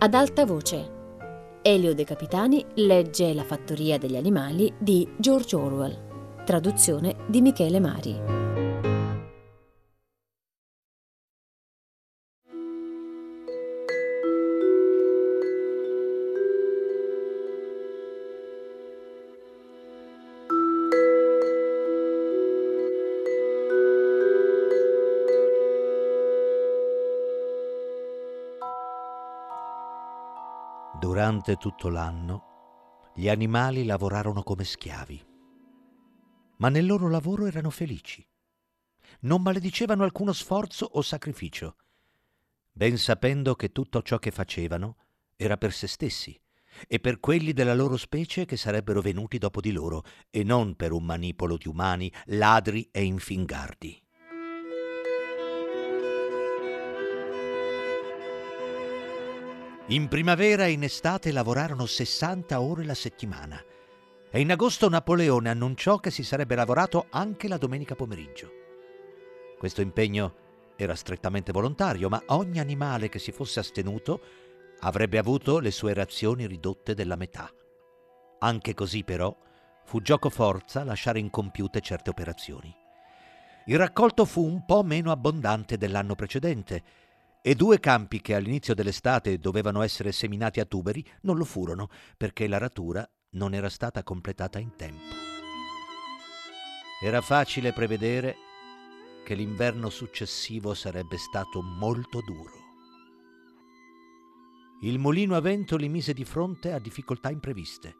Ad alta voce. Elio De Capitani legge La fattoria degli animali di George Orwell. Traduzione di Michele Mari. Durante tutto l'anno gli animali lavorarono come schiavi, ma nel loro lavoro erano felici. Non maledicevano alcuno sforzo o sacrificio, ben sapendo che tutto ciò che facevano era per se stessi e per quelli della loro specie che sarebbero venuti dopo di loro e non per un manipolo di umani ladri e infingardi. In primavera e in estate lavorarono 60 ore la settimana e in agosto Napoleone annunciò che si sarebbe lavorato anche la domenica pomeriggio. Questo impegno era strettamente volontario, ma ogni animale che si fosse astenuto avrebbe avuto le sue razioni ridotte della metà. Anche così però fu gioco forza lasciare incompiute certe operazioni. Il raccolto fu un po' meno abbondante dell'anno precedente, e due campi che all'inizio dell'estate dovevano essere seminati a tuberi non lo furono perché l'aratura non era stata completata in tempo. Era facile prevedere che l'inverno successivo sarebbe stato molto duro. Il mulino a vento li mise di fronte a difficoltà impreviste.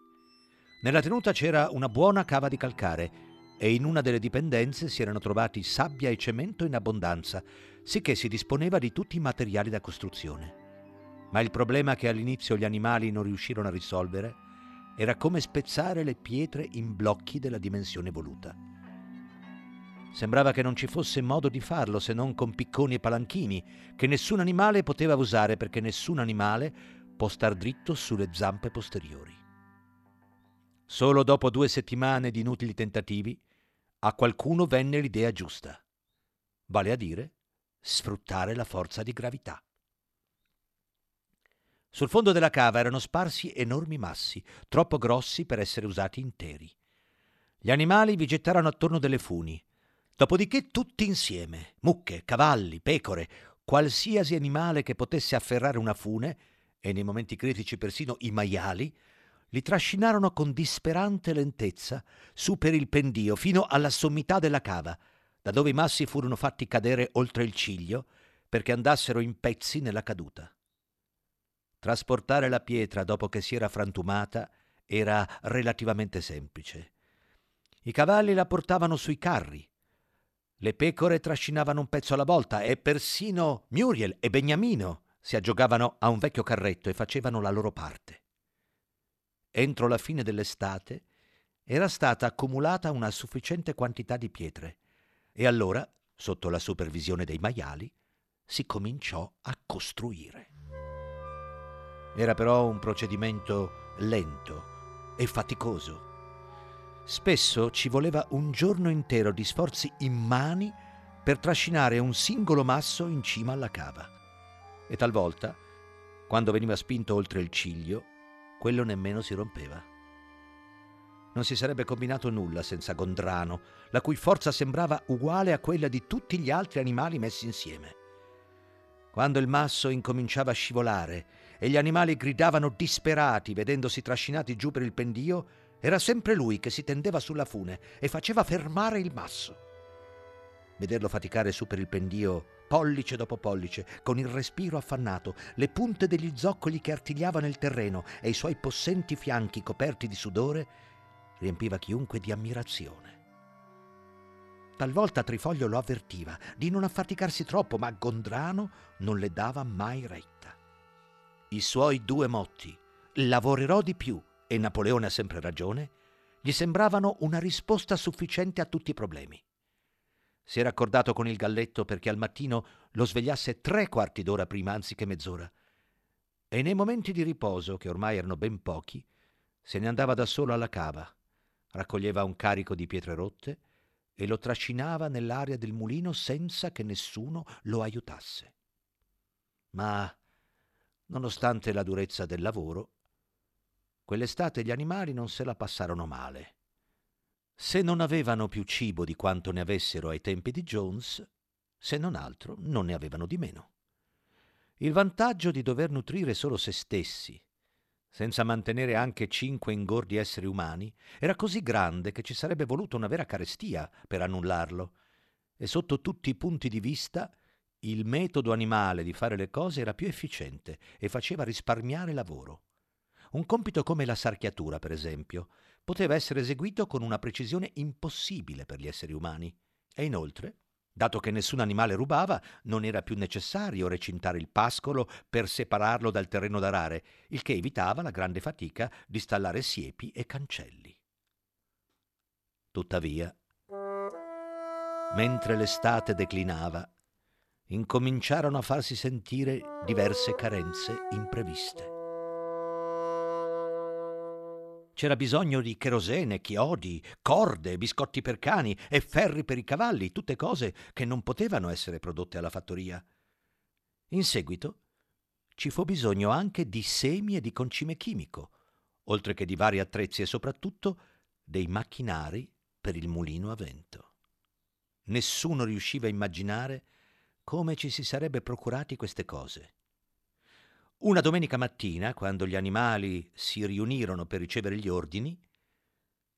Nella tenuta c'era una buona cava di calcare e in una delle dipendenze si erano trovati sabbia e cemento in abbondanza, sicché si disponeva di tutti i materiali da costruzione. Ma il problema che all'inizio gli animali non riuscirono a risolvere era come spezzare le pietre in blocchi della dimensione voluta. Sembrava che non ci fosse modo di farlo se non con picconi e palanchini, che nessun animale poteva usare perché nessun animale può star dritto sulle zampe posteriori. Solo dopo due settimane di inutili tentativi, a qualcuno venne l'idea giusta, vale a dire sfruttare la forza di gravità. Sul fondo della cava erano sparsi enormi massi, troppo grossi per essere usati interi. Gli animali vi gettarono attorno delle funi, dopodiché tutti insieme, mucche, cavalli, pecore, qualsiasi animale che potesse afferrare una fune, e nei momenti critici persino i maiali, li trascinarono con disperante lentezza su per il pendio fino alla sommità della cava, da dove i massi furono fatti cadere oltre il ciglio perché andassero in pezzi nella caduta. Trasportare la pietra dopo che si era frantumata era relativamente semplice. I cavalli la portavano sui carri, le pecore trascinavano un pezzo alla volta e persino Muriel e Beniamino si aggiogavano a un vecchio carretto e facevano la loro parte. Entro la fine dell'estate era stata accumulata una sufficiente quantità di pietre e allora, sotto la supervisione dei maiali, si cominciò a costruire. Era però un procedimento lento e faticoso. Spesso ci voleva un giorno intero di sforzi immani per trascinare un singolo masso in cima alla cava. E talvolta, quando veniva spinto oltre il ciglio, quello nemmeno si rompeva. Non si sarebbe combinato nulla senza Gondrano, la cui forza sembrava uguale a quella di tutti gli altri animali messi insieme. Quando il masso incominciava a scivolare e gli animali gridavano disperati vedendosi trascinati giù per il pendio, era sempre lui che si tendeva sulla fune e faceva fermare il masso. Vederlo faticare su per il pendio pollice dopo pollice, con il respiro affannato, le punte degli zoccoli che artigliavano il terreno e i suoi possenti fianchi coperti di sudore, riempiva chiunque di ammirazione. Talvolta Trifoglio lo avvertiva di non affaticarsi troppo, ma Gondrano non le dava mai retta. I suoi due motti, lavorerò di più e Napoleone ha sempre ragione, gli sembravano una risposta sufficiente a tutti i problemi. Si era accordato con il galletto perché al mattino lo svegliasse tre quarti d'ora prima anziché mezz'ora. E nei momenti di riposo, che ormai erano ben pochi, se ne andava da solo alla cava, raccoglieva un carico di pietre rotte e lo trascinava nell'aria del mulino senza che nessuno lo aiutasse. Ma nonostante la durezza del lavoro, quell'estate gli animali non se la passarono male. Se non avevano più cibo di quanto ne avessero ai tempi di Jones, se non altro non ne avevano di meno. Il vantaggio di dover nutrire solo se stessi, senza mantenere anche cinque ingordi esseri umani, era così grande che ci sarebbe voluto una vera carestia per annullarlo, e sotto tutti i punti di vista il metodo animale di fare le cose era più efficiente e faceva risparmiare lavoro. Un compito come la sarchiatura, per esempio, poteva essere eseguito con una precisione impossibile per gli esseri umani, e inoltre Dato che nessun animale rubava, non era più necessario recintare il pascolo per separarlo dal terreno d'arare, il che evitava la grande fatica di stallare siepi e cancelli. Tuttavia, mentre l'estate declinava, incominciarono a farsi sentire diverse carenze impreviste. C'era bisogno di cherosene, chiodi, corde, biscotti per cani e ferri per i cavalli, tutte cose che non potevano essere prodotte alla fattoria. In seguito ci fu bisogno anche di semi e di concime chimico, oltre che di vari attrezzi e soprattutto dei macchinari per il mulino a vento. Nessuno riusciva a immaginare come ci si sarebbe procurati queste cose. Una domenica mattina, quando gli animali si riunirono per ricevere gli ordini,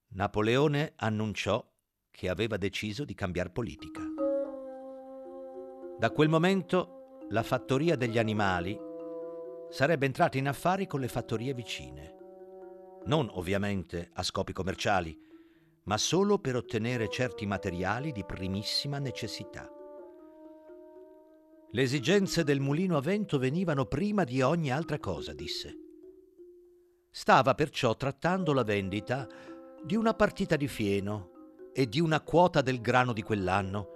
Napoleone annunciò che aveva deciso di cambiare politica. Da quel momento la fattoria degli animali sarebbe entrata in affari con le fattorie vicine, non ovviamente a scopi commerciali, ma solo per ottenere certi materiali di primissima necessità. Le esigenze del mulino a vento venivano prima di ogni altra cosa, disse. Stava perciò trattando la vendita di una partita di fieno e di una quota del grano di quell'anno.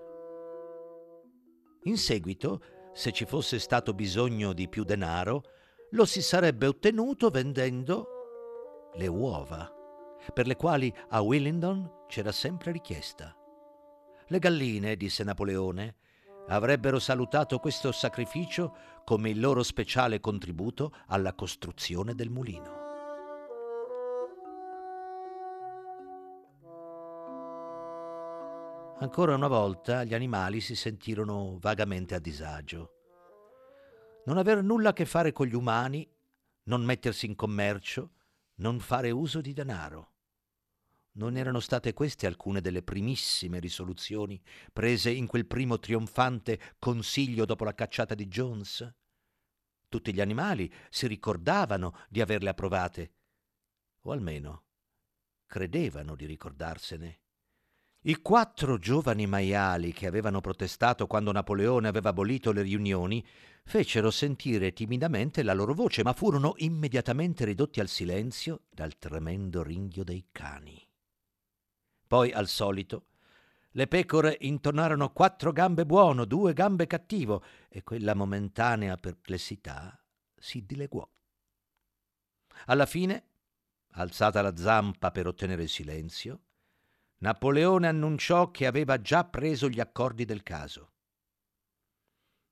In seguito, se ci fosse stato bisogno di più denaro, lo si sarebbe ottenuto vendendo le uova, per le quali a Willingdon c'era sempre richiesta. Le galline, disse Napoleone, avrebbero salutato questo sacrificio come il loro speciale contributo alla costruzione del mulino. Ancora una volta gli animali si sentirono vagamente a disagio. Non aver nulla a che fare con gli umani, non mettersi in commercio, non fare uso di denaro. Non erano state queste alcune delle primissime risoluzioni prese in quel primo trionfante consiglio dopo la cacciata di Jones? Tutti gli animali si ricordavano di averle approvate, o almeno credevano di ricordarsene. I quattro giovani maiali che avevano protestato quando Napoleone aveva abolito le riunioni fecero sentire timidamente la loro voce, ma furono immediatamente ridotti al silenzio dal tremendo ringhio dei cani. Poi, al solito, le pecore intonarono quattro gambe buono, due gambe cattivo, e quella momentanea perplessità si dileguò. Alla fine, alzata la zampa per ottenere il silenzio, Napoleone annunciò che aveva già preso gli accordi del caso.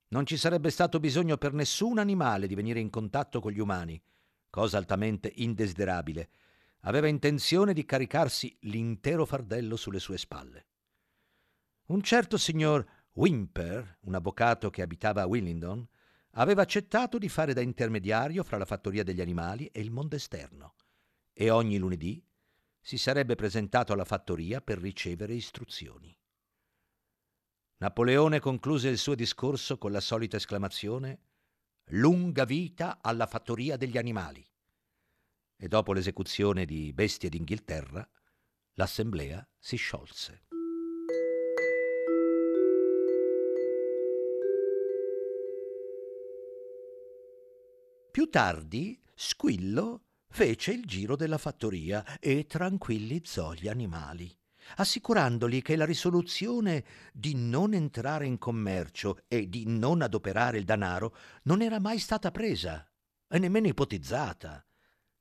Non ci sarebbe stato bisogno per nessun animale di venire in contatto con gli umani, cosa altamente indesiderabile, aveva intenzione di caricarsi l'intero fardello sulle sue spalle. Un certo signor Wimper, un avvocato che abitava a Willingdon, aveva accettato di fare da intermediario fra la fattoria degli animali e il mondo esterno e ogni lunedì si sarebbe presentato alla fattoria per ricevere istruzioni. Napoleone concluse il suo discorso con la solita esclamazione Lunga vita alla fattoria degli animali e dopo l'esecuzione di Bestie d'Inghilterra, l'assemblea si sciolse. Più tardi, Squillo fece il giro della fattoria e tranquillizzò gli animali, assicurandoli che la risoluzione di non entrare in commercio e di non adoperare il danaro non era mai stata presa e nemmeno ipotizzata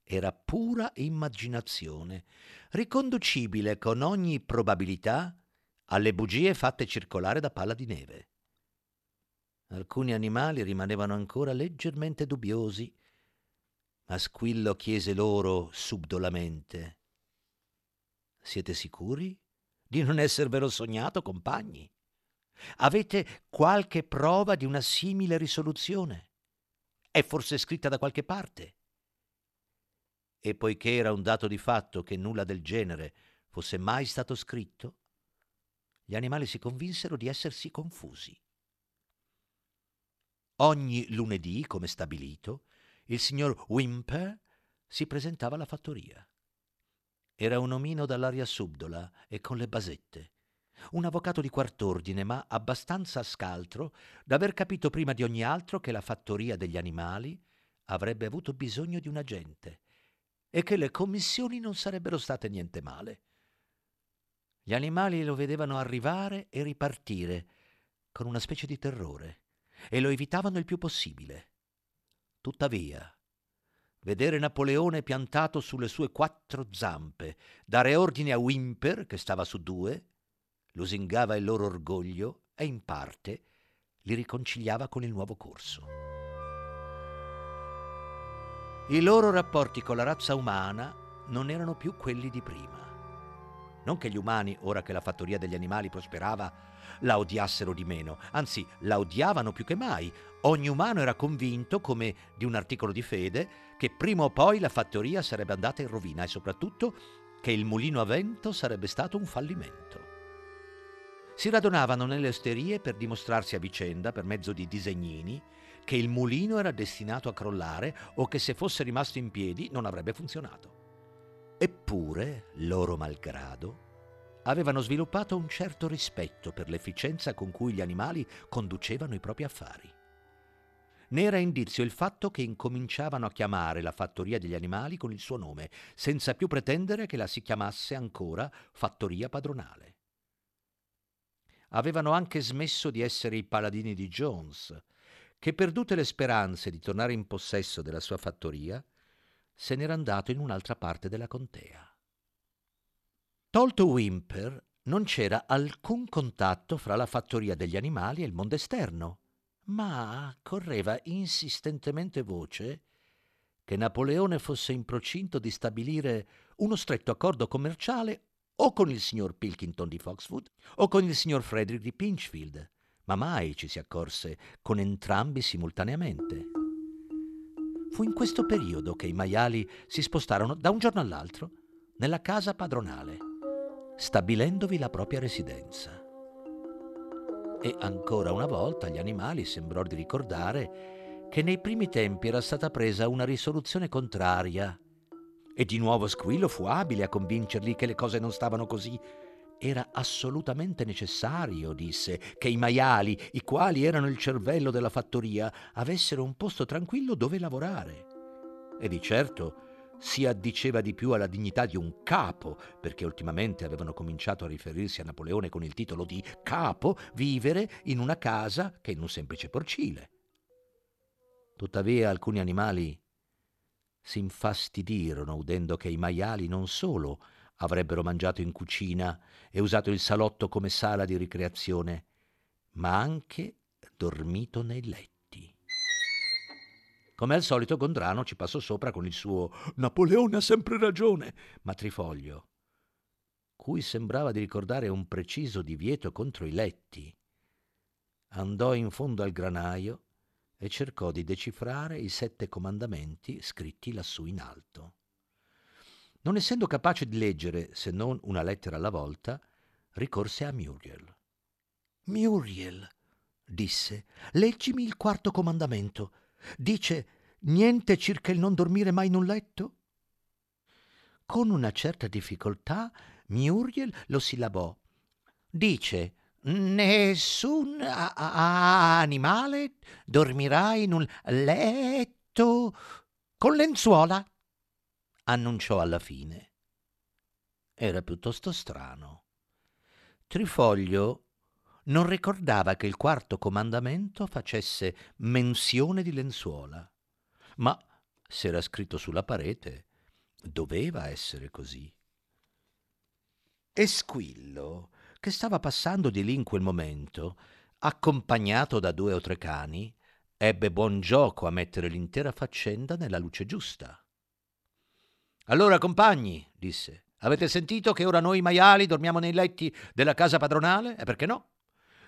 era pura immaginazione, riconducibile con ogni probabilità alle bugie fatte circolare da Palla di Neve. Alcuni animali rimanevano ancora leggermente dubbiosi, ma Squillo chiese loro subdolamente: Siete sicuri di non esservelo sognato, compagni? Avete qualche prova di una simile risoluzione? È forse scritta da qualche parte? E poiché era un dato di fatto che nulla del genere fosse mai stato scritto, gli animali si convinsero di essersi confusi. Ogni lunedì, come stabilito, il signor Wimper si presentava alla fattoria. Era un omino dall'aria subdola e con le basette. Un avvocato di quart'ordine, ma abbastanza scaltro da aver capito prima di ogni altro che la fattoria degli animali avrebbe avuto bisogno di un agente e che le commissioni non sarebbero state niente male. Gli animali lo vedevano arrivare e ripartire con una specie di terrore e lo evitavano il più possibile. Tuttavia, vedere Napoleone piantato sulle sue quattro zampe, dare ordine a Wimper, che stava su due, lusingava il loro orgoglio e in parte li riconciliava con il nuovo corso. I loro rapporti con la razza umana non erano più quelli di prima. Non che gli umani, ora che la fattoria degli animali prosperava, la odiassero di meno, anzi la odiavano più che mai. Ogni umano era convinto, come di un articolo di fede, che prima o poi la fattoria sarebbe andata in rovina e soprattutto che il mulino a vento sarebbe stato un fallimento. Si radunavano nelle osterie per dimostrarsi a vicenda, per mezzo di disegnini, che il mulino era destinato a crollare o che se fosse rimasto in piedi non avrebbe funzionato. Eppure, loro malgrado, avevano sviluppato un certo rispetto per l'efficienza con cui gli animali conducevano i propri affari. Ne era indizio il fatto che incominciavano a chiamare la fattoria degli animali con il suo nome, senza più pretendere che la si chiamasse ancora fattoria padronale. Avevano anche smesso di essere i paladini di Jones, che perdute le speranze di tornare in possesso della sua fattoria, se n'era andato in un'altra parte della contea. Tolto Wimper, non c'era alcun contatto fra la fattoria degli animali e il mondo esterno, ma correva insistentemente voce che Napoleone fosse in procinto di stabilire uno stretto accordo commerciale o con il signor Pilkington di Foxwood o con il signor Frederick di Pinchfield, ma mai ci si accorse con entrambi simultaneamente. Fu in questo periodo che i maiali si spostarono da un giorno all'altro nella casa padronale, stabilendovi la propria residenza. E ancora una volta agli animali sembrò di ricordare che nei primi tempi era stata presa una risoluzione contraria e di nuovo Squillo fu abile a convincerli che le cose non stavano così. Era assolutamente necessario, disse, che i maiali, i quali erano il cervello della fattoria, avessero un posto tranquillo dove lavorare. E di certo si addiceva di più alla dignità di un capo, perché ultimamente avevano cominciato a riferirsi a Napoleone con il titolo di capo, vivere in una casa che in un semplice porcile. Tuttavia alcuni animali si infastidirono udendo che i maiali non solo avrebbero mangiato in cucina e usato il salotto come sala di ricreazione, ma anche dormito nei letti. Come al solito Gondrano ci passò sopra con il suo Napoleone ha sempre ragione, ma Trifoglio, cui sembrava di ricordare un preciso divieto contro i letti, andò in fondo al granaio e cercò di decifrare i sette comandamenti scritti lassù in alto. Non essendo capace di leggere se non una lettera alla volta, ricorse a Muriel. Muriel, disse, leggimi il quarto comandamento. Dice niente circa il non dormire mai in un letto? Con una certa difficoltà Muriel lo sillabò. Dice Nessun a- a- animale dormirà in un letto con lenzuola, annunciò alla fine. Era piuttosto strano. Trifoglio non ricordava che il quarto comandamento facesse menzione di lenzuola, ma se era scritto sulla parete, doveva essere così. E Squillo che stava passando di lì in quel momento, accompagnato da due o tre cani, ebbe buon gioco a mettere l'intera faccenda nella luce giusta. Allora, compagni, disse, avete sentito che ora noi maiali dormiamo nei letti della casa padronale? E perché no?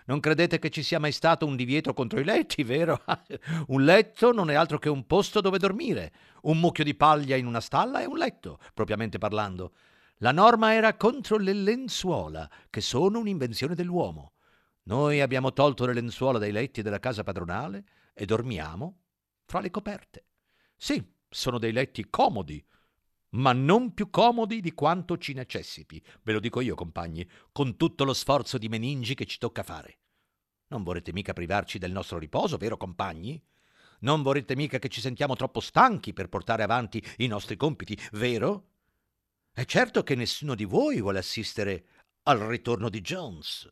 Non credete che ci sia mai stato un divieto contro i letti, vero? un letto non è altro che un posto dove dormire. Un mucchio di paglia in una stalla è un letto, propriamente parlando. La norma era contro le lenzuola, che sono un'invenzione dell'uomo. Noi abbiamo tolto le lenzuola dai letti della casa padronale e dormiamo fra le coperte. Sì, sono dei letti comodi, ma non più comodi di quanto ci necessiti, ve lo dico io, compagni, con tutto lo sforzo di meningi che ci tocca fare. Non vorrete mica privarci del nostro riposo, vero, compagni? Non vorrete mica che ci sentiamo troppo stanchi per portare avanti i nostri compiti, vero? È certo che nessuno di voi vuole assistere al ritorno di Jones.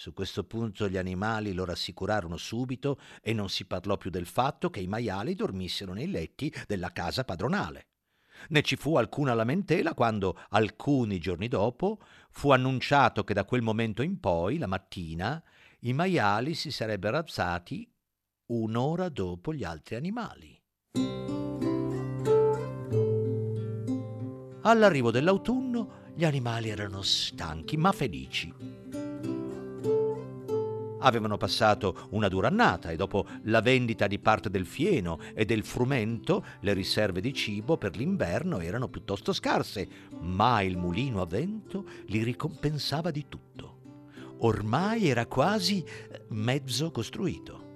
Su questo punto gli animali lo rassicurarono subito e non si parlò più del fatto che i maiali dormissero nei letti della casa padronale. Né ci fu alcuna lamentela quando, alcuni giorni dopo, fu annunciato che da quel momento in poi, la mattina, i maiali si sarebbero alzati un'ora dopo gli altri animali. All'arrivo dell'autunno gli animali erano stanchi ma felici avevano passato una dura annata e dopo la vendita di parte del fieno e del frumento le riserve di cibo per l'inverno erano piuttosto scarse, ma il mulino a vento li ricompensava di tutto. Ormai era quasi eh, mezzo costruito.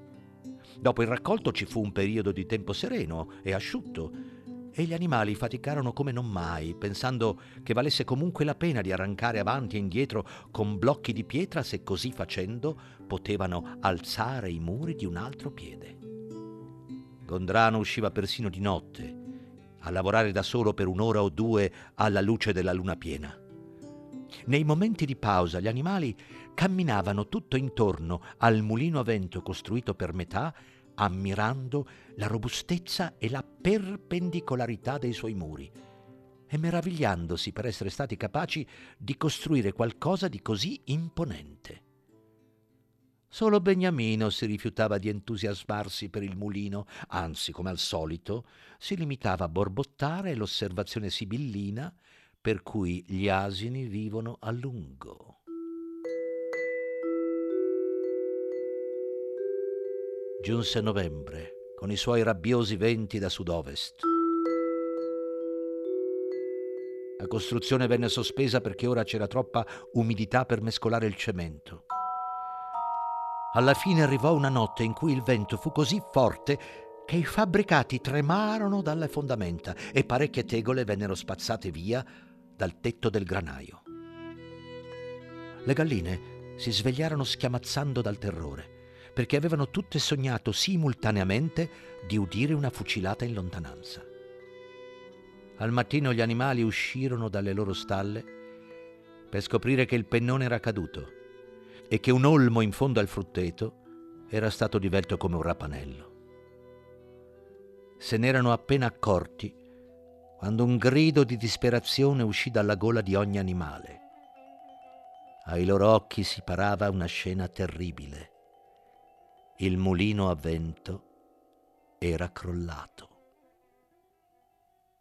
Dopo il raccolto ci fu un periodo di tempo sereno e asciutto e gli animali faticarono come non mai, pensando che valesse comunque la pena di arrancare avanti e indietro con blocchi di pietra se così facendo potevano alzare i muri di un altro piede. Gondrano usciva persino di notte, a lavorare da solo per un'ora o due alla luce della luna piena. Nei momenti di pausa gli animali camminavano tutto intorno al mulino a vento costruito per metà ammirando la robustezza e la perpendicolarità dei suoi muri e meravigliandosi per essere stati capaci di costruire qualcosa di così imponente. Solo Beniamino si rifiutava di entusiasmarsi per il mulino, anzi, come al solito, si limitava a borbottare l'osservazione sibillina per cui gli asini vivono a lungo. Giunse novembre, con i suoi rabbiosi venti da sud-ovest. La costruzione venne sospesa perché ora c'era troppa umidità per mescolare il cemento. Alla fine arrivò una notte in cui il vento fu così forte che i fabbricati tremarono dalle fondamenta e parecchie tegole vennero spazzate via dal tetto del granaio. Le galline si svegliarono schiamazzando dal terrore perché avevano tutte sognato simultaneamente di udire una fucilata in lontananza. Al mattino gli animali uscirono dalle loro stalle per scoprire che il pennone era caduto e che un olmo in fondo al frutteto era stato divelto come un rapanello. Se n'erano appena accorti quando un grido di disperazione uscì dalla gola di ogni animale. Ai loro occhi si parava una scena terribile il mulino a vento era crollato.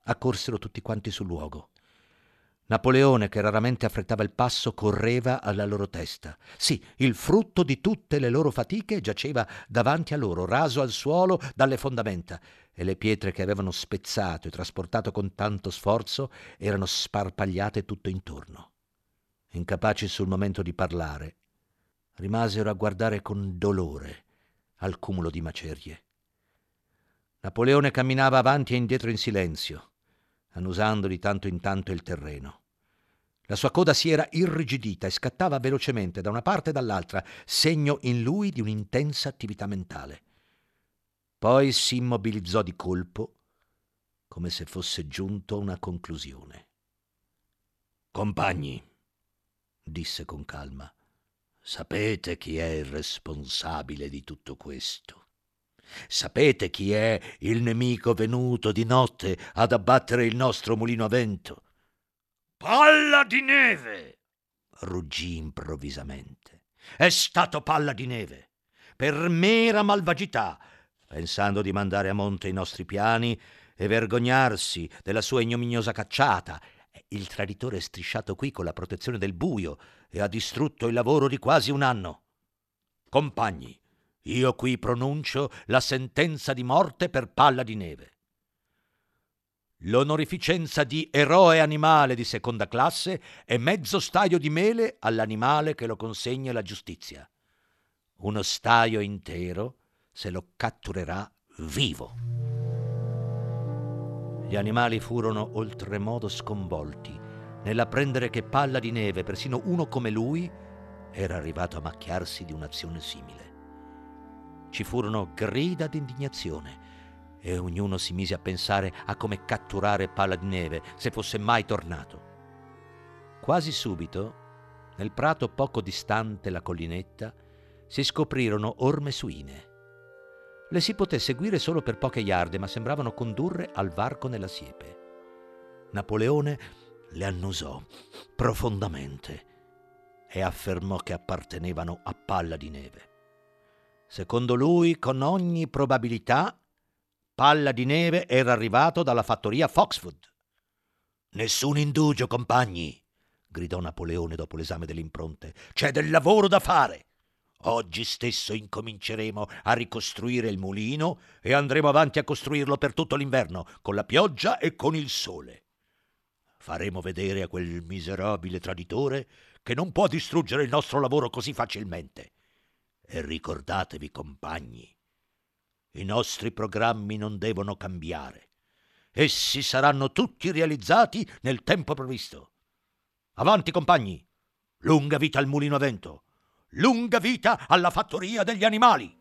Accorsero tutti quanti sul luogo. Napoleone, che raramente affrettava il passo, correva alla loro testa. Sì, il frutto di tutte le loro fatiche giaceva davanti a loro, raso al suolo dalle fondamenta, e le pietre che avevano spezzato e trasportato con tanto sforzo erano sparpagliate tutto intorno. Incapaci sul momento di parlare, rimasero a guardare con dolore al cumulo di macerie. Napoleone camminava avanti e indietro in silenzio, annusando di tanto in tanto il terreno. La sua coda si era irrigidita e scattava velocemente da una parte e dall'altra, segno in lui di un'intensa attività mentale. Poi si immobilizzò di colpo, come se fosse giunto a una conclusione. Compagni, disse con calma, Sapete chi è il responsabile di tutto questo? Sapete chi è il nemico venuto di notte ad abbattere il nostro mulino a vento? Palla di neve! ruggì improvvisamente. È stato palla di neve, per mera malvagità, pensando di mandare a monte i nostri piani e vergognarsi della sua ignominiosa cacciata. Il traditore è strisciato qui con la protezione del buio e ha distrutto il lavoro di quasi un anno. Compagni, io qui pronuncio la sentenza di morte per palla di neve. L'onorificenza di eroe animale di seconda classe è mezzo staio di mele all'animale che lo consegna la giustizia. Uno staio intero se lo catturerà vivo. Gli animali furono oltremodo sconvolti nell'apprendere che Palla di Neve, persino uno come lui, era arrivato a macchiarsi di un'azione simile. Ci furono grida d'indignazione e ognuno si mise a pensare a come catturare Palla di Neve se fosse mai tornato. Quasi subito, nel prato poco distante la collinetta, si scoprirono orme suine. Le si poté seguire solo per poche yarde, ma sembravano condurre al varco nella siepe. Napoleone le annusò profondamente e affermò che appartenevano a Palla di Neve. Secondo lui, con ogni probabilità, Palla di Neve era arrivato dalla fattoria Foxwood. Nessun indugio, compagni, gridò Napoleone dopo l'esame delle impronte. C'è del lavoro da fare. Oggi stesso incominceremo a ricostruire il mulino e andremo avanti a costruirlo per tutto l'inverno, con la pioggia e con il sole. Faremo vedere a quel miserabile traditore che non può distruggere il nostro lavoro così facilmente. E ricordatevi, compagni, i nostri programmi non devono cambiare. Essi saranno tutti realizzati nel tempo previsto. Avanti, compagni! Lunga vita al mulino a vento! Lunga vita alla fattoria degli animali!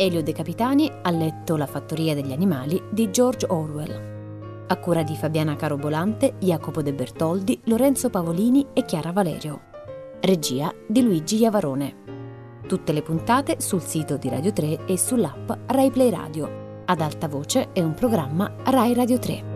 Elio De Capitani ha letto La fattoria degli animali di George Orwell. A cura di Fabiana Carobolante, Jacopo De Bertoldi, Lorenzo Pavolini e Chiara Valerio. Regia di Luigi Iavarone. Tutte le puntate sul sito di Radio 3 e sull'app Rai Play Radio. Ad alta voce è un programma Rai Radio 3.